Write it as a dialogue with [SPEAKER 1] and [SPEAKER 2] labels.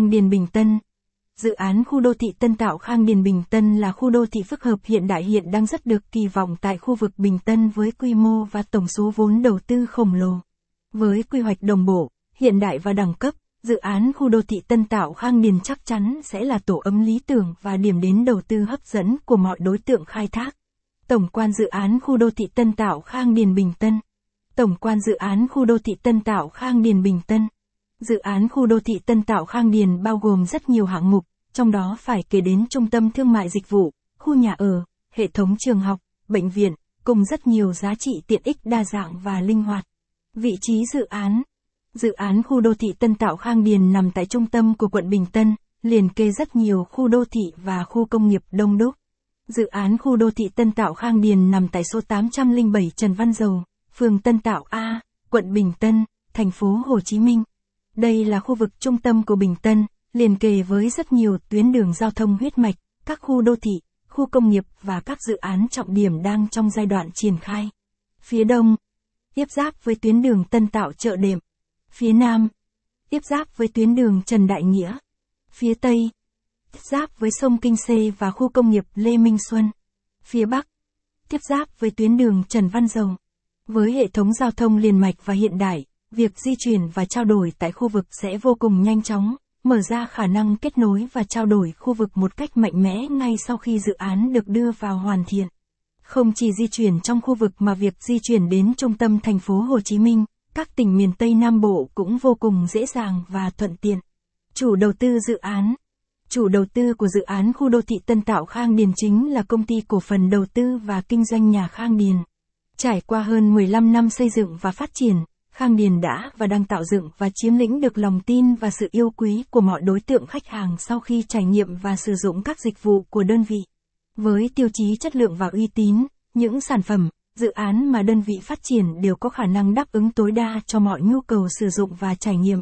[SPEAKER 1] Khang Điền Bình Tân. Dự án khu đô thị Tân Tạo Khang Điền Bình Tân là khu đô thị phức hợp hiện đại hiện đang rất được kỳ vọng tại khu vực Bình Tân với quy mô và tổng số vốn đầu tư khổng lồ. Với quy hoạch đồng bộ, hiện đại và đẳng cấp, dự án khu đô thị Tân Tạo Khang Điền chắc chắn sẽ là tổ ấm lý tưởng và điểm đến đầu tư hấp dẫn của mọi đối tượng khai thác. Tổng quan dự án khu đô thị Tân Tạo Khang Điền Bình Tân. Tổng quan dự án khu đô thị Tân Tạo Khang Điền Bình Tân. Dự án khu đô thị Tân Tạo Khang Điền bao gồm rất nhiều hạng mục, trong đó phải kể đến trung tâm thương mại dịch vụ, khu nhà ở, hệ thống trường học, bệnh viện, cùng rất nhiều giá trị tiện ích đa dạng và linh hoạt. Vị trí dự án Dự án khu đô thị Tân Tạo Khang Điền nằm tại trung tâm của quận Bình Tân, liền kề rất nhiều khu đô thị và khu công nghiệp đông đúc. Dự án khu đô thị Tân Tạo Khang Điền nằm tại số 807 Trần Văn Dầu, phường Tân Tạo A, quận Bình Tân, thành phố Hồ Chí Minh. Đây là khu vực trung tâm của Bình Tân, liền kề với rất nhiều tuyến đường giao thông huyết mạch, các khu đô thị, khu công nghiệp và các dự án trọng điểm đang trong giai đoạn triển khai. Phía đông, tiếp giáp với tuyến đường Tân Tạo chợ đệm. Phía nam, tiếp giáp với tuyến đường Trần Đại Nghĩa. Phía tây, tiếp giáp với sông Kinh Xê và khu công nghiệp Lê Minh Xuân. Phía bắc, tiếp giáp với tuyến đường Trần Văn Dầu. Với hệ thống giao thông liền mạch và hiện đại, việc di chuyển và trao đổi tại khu vực sẽ vô cùng nhanh chóng, mở ra khả năng kết nối và trao đổi khu vực một cách mạnh mẽ ngay sau khi dự án được đưa vào hoàn thiện. Không chỉ di chuyển trong khu vực mà việc di chuyển đến trung tâm thành phố Hồ Chí Minh, các tỉnh miền Tây Nam Bộ cũng vô cùng dễ dàng và thuận tiện. Chủ đầu tư dự án Chủ đầu tư của dự án khu đô thị Tân Tạo Khang Điền chính là công ty cổ phần đầu tư và kinh doanh nhà Khang Điền. Trải qua hơn 15 năm xây dựng và phát triển, Khang Điền đã và đang tạo dựng và chiếm lĩnh được lòng tin và sự yêu quý của mọi đối tượng khách hàng sau khi trải nghiệm và sử dụng các dịch vụ của đơn vị. Với tiêu chí chất lượng và uy tín, những sản phẩm, dự án mà đơn vị phát triển đều có khả năng đáp ứng tối đa cho mọi nhu cầu sử dụng và trải nghiệm.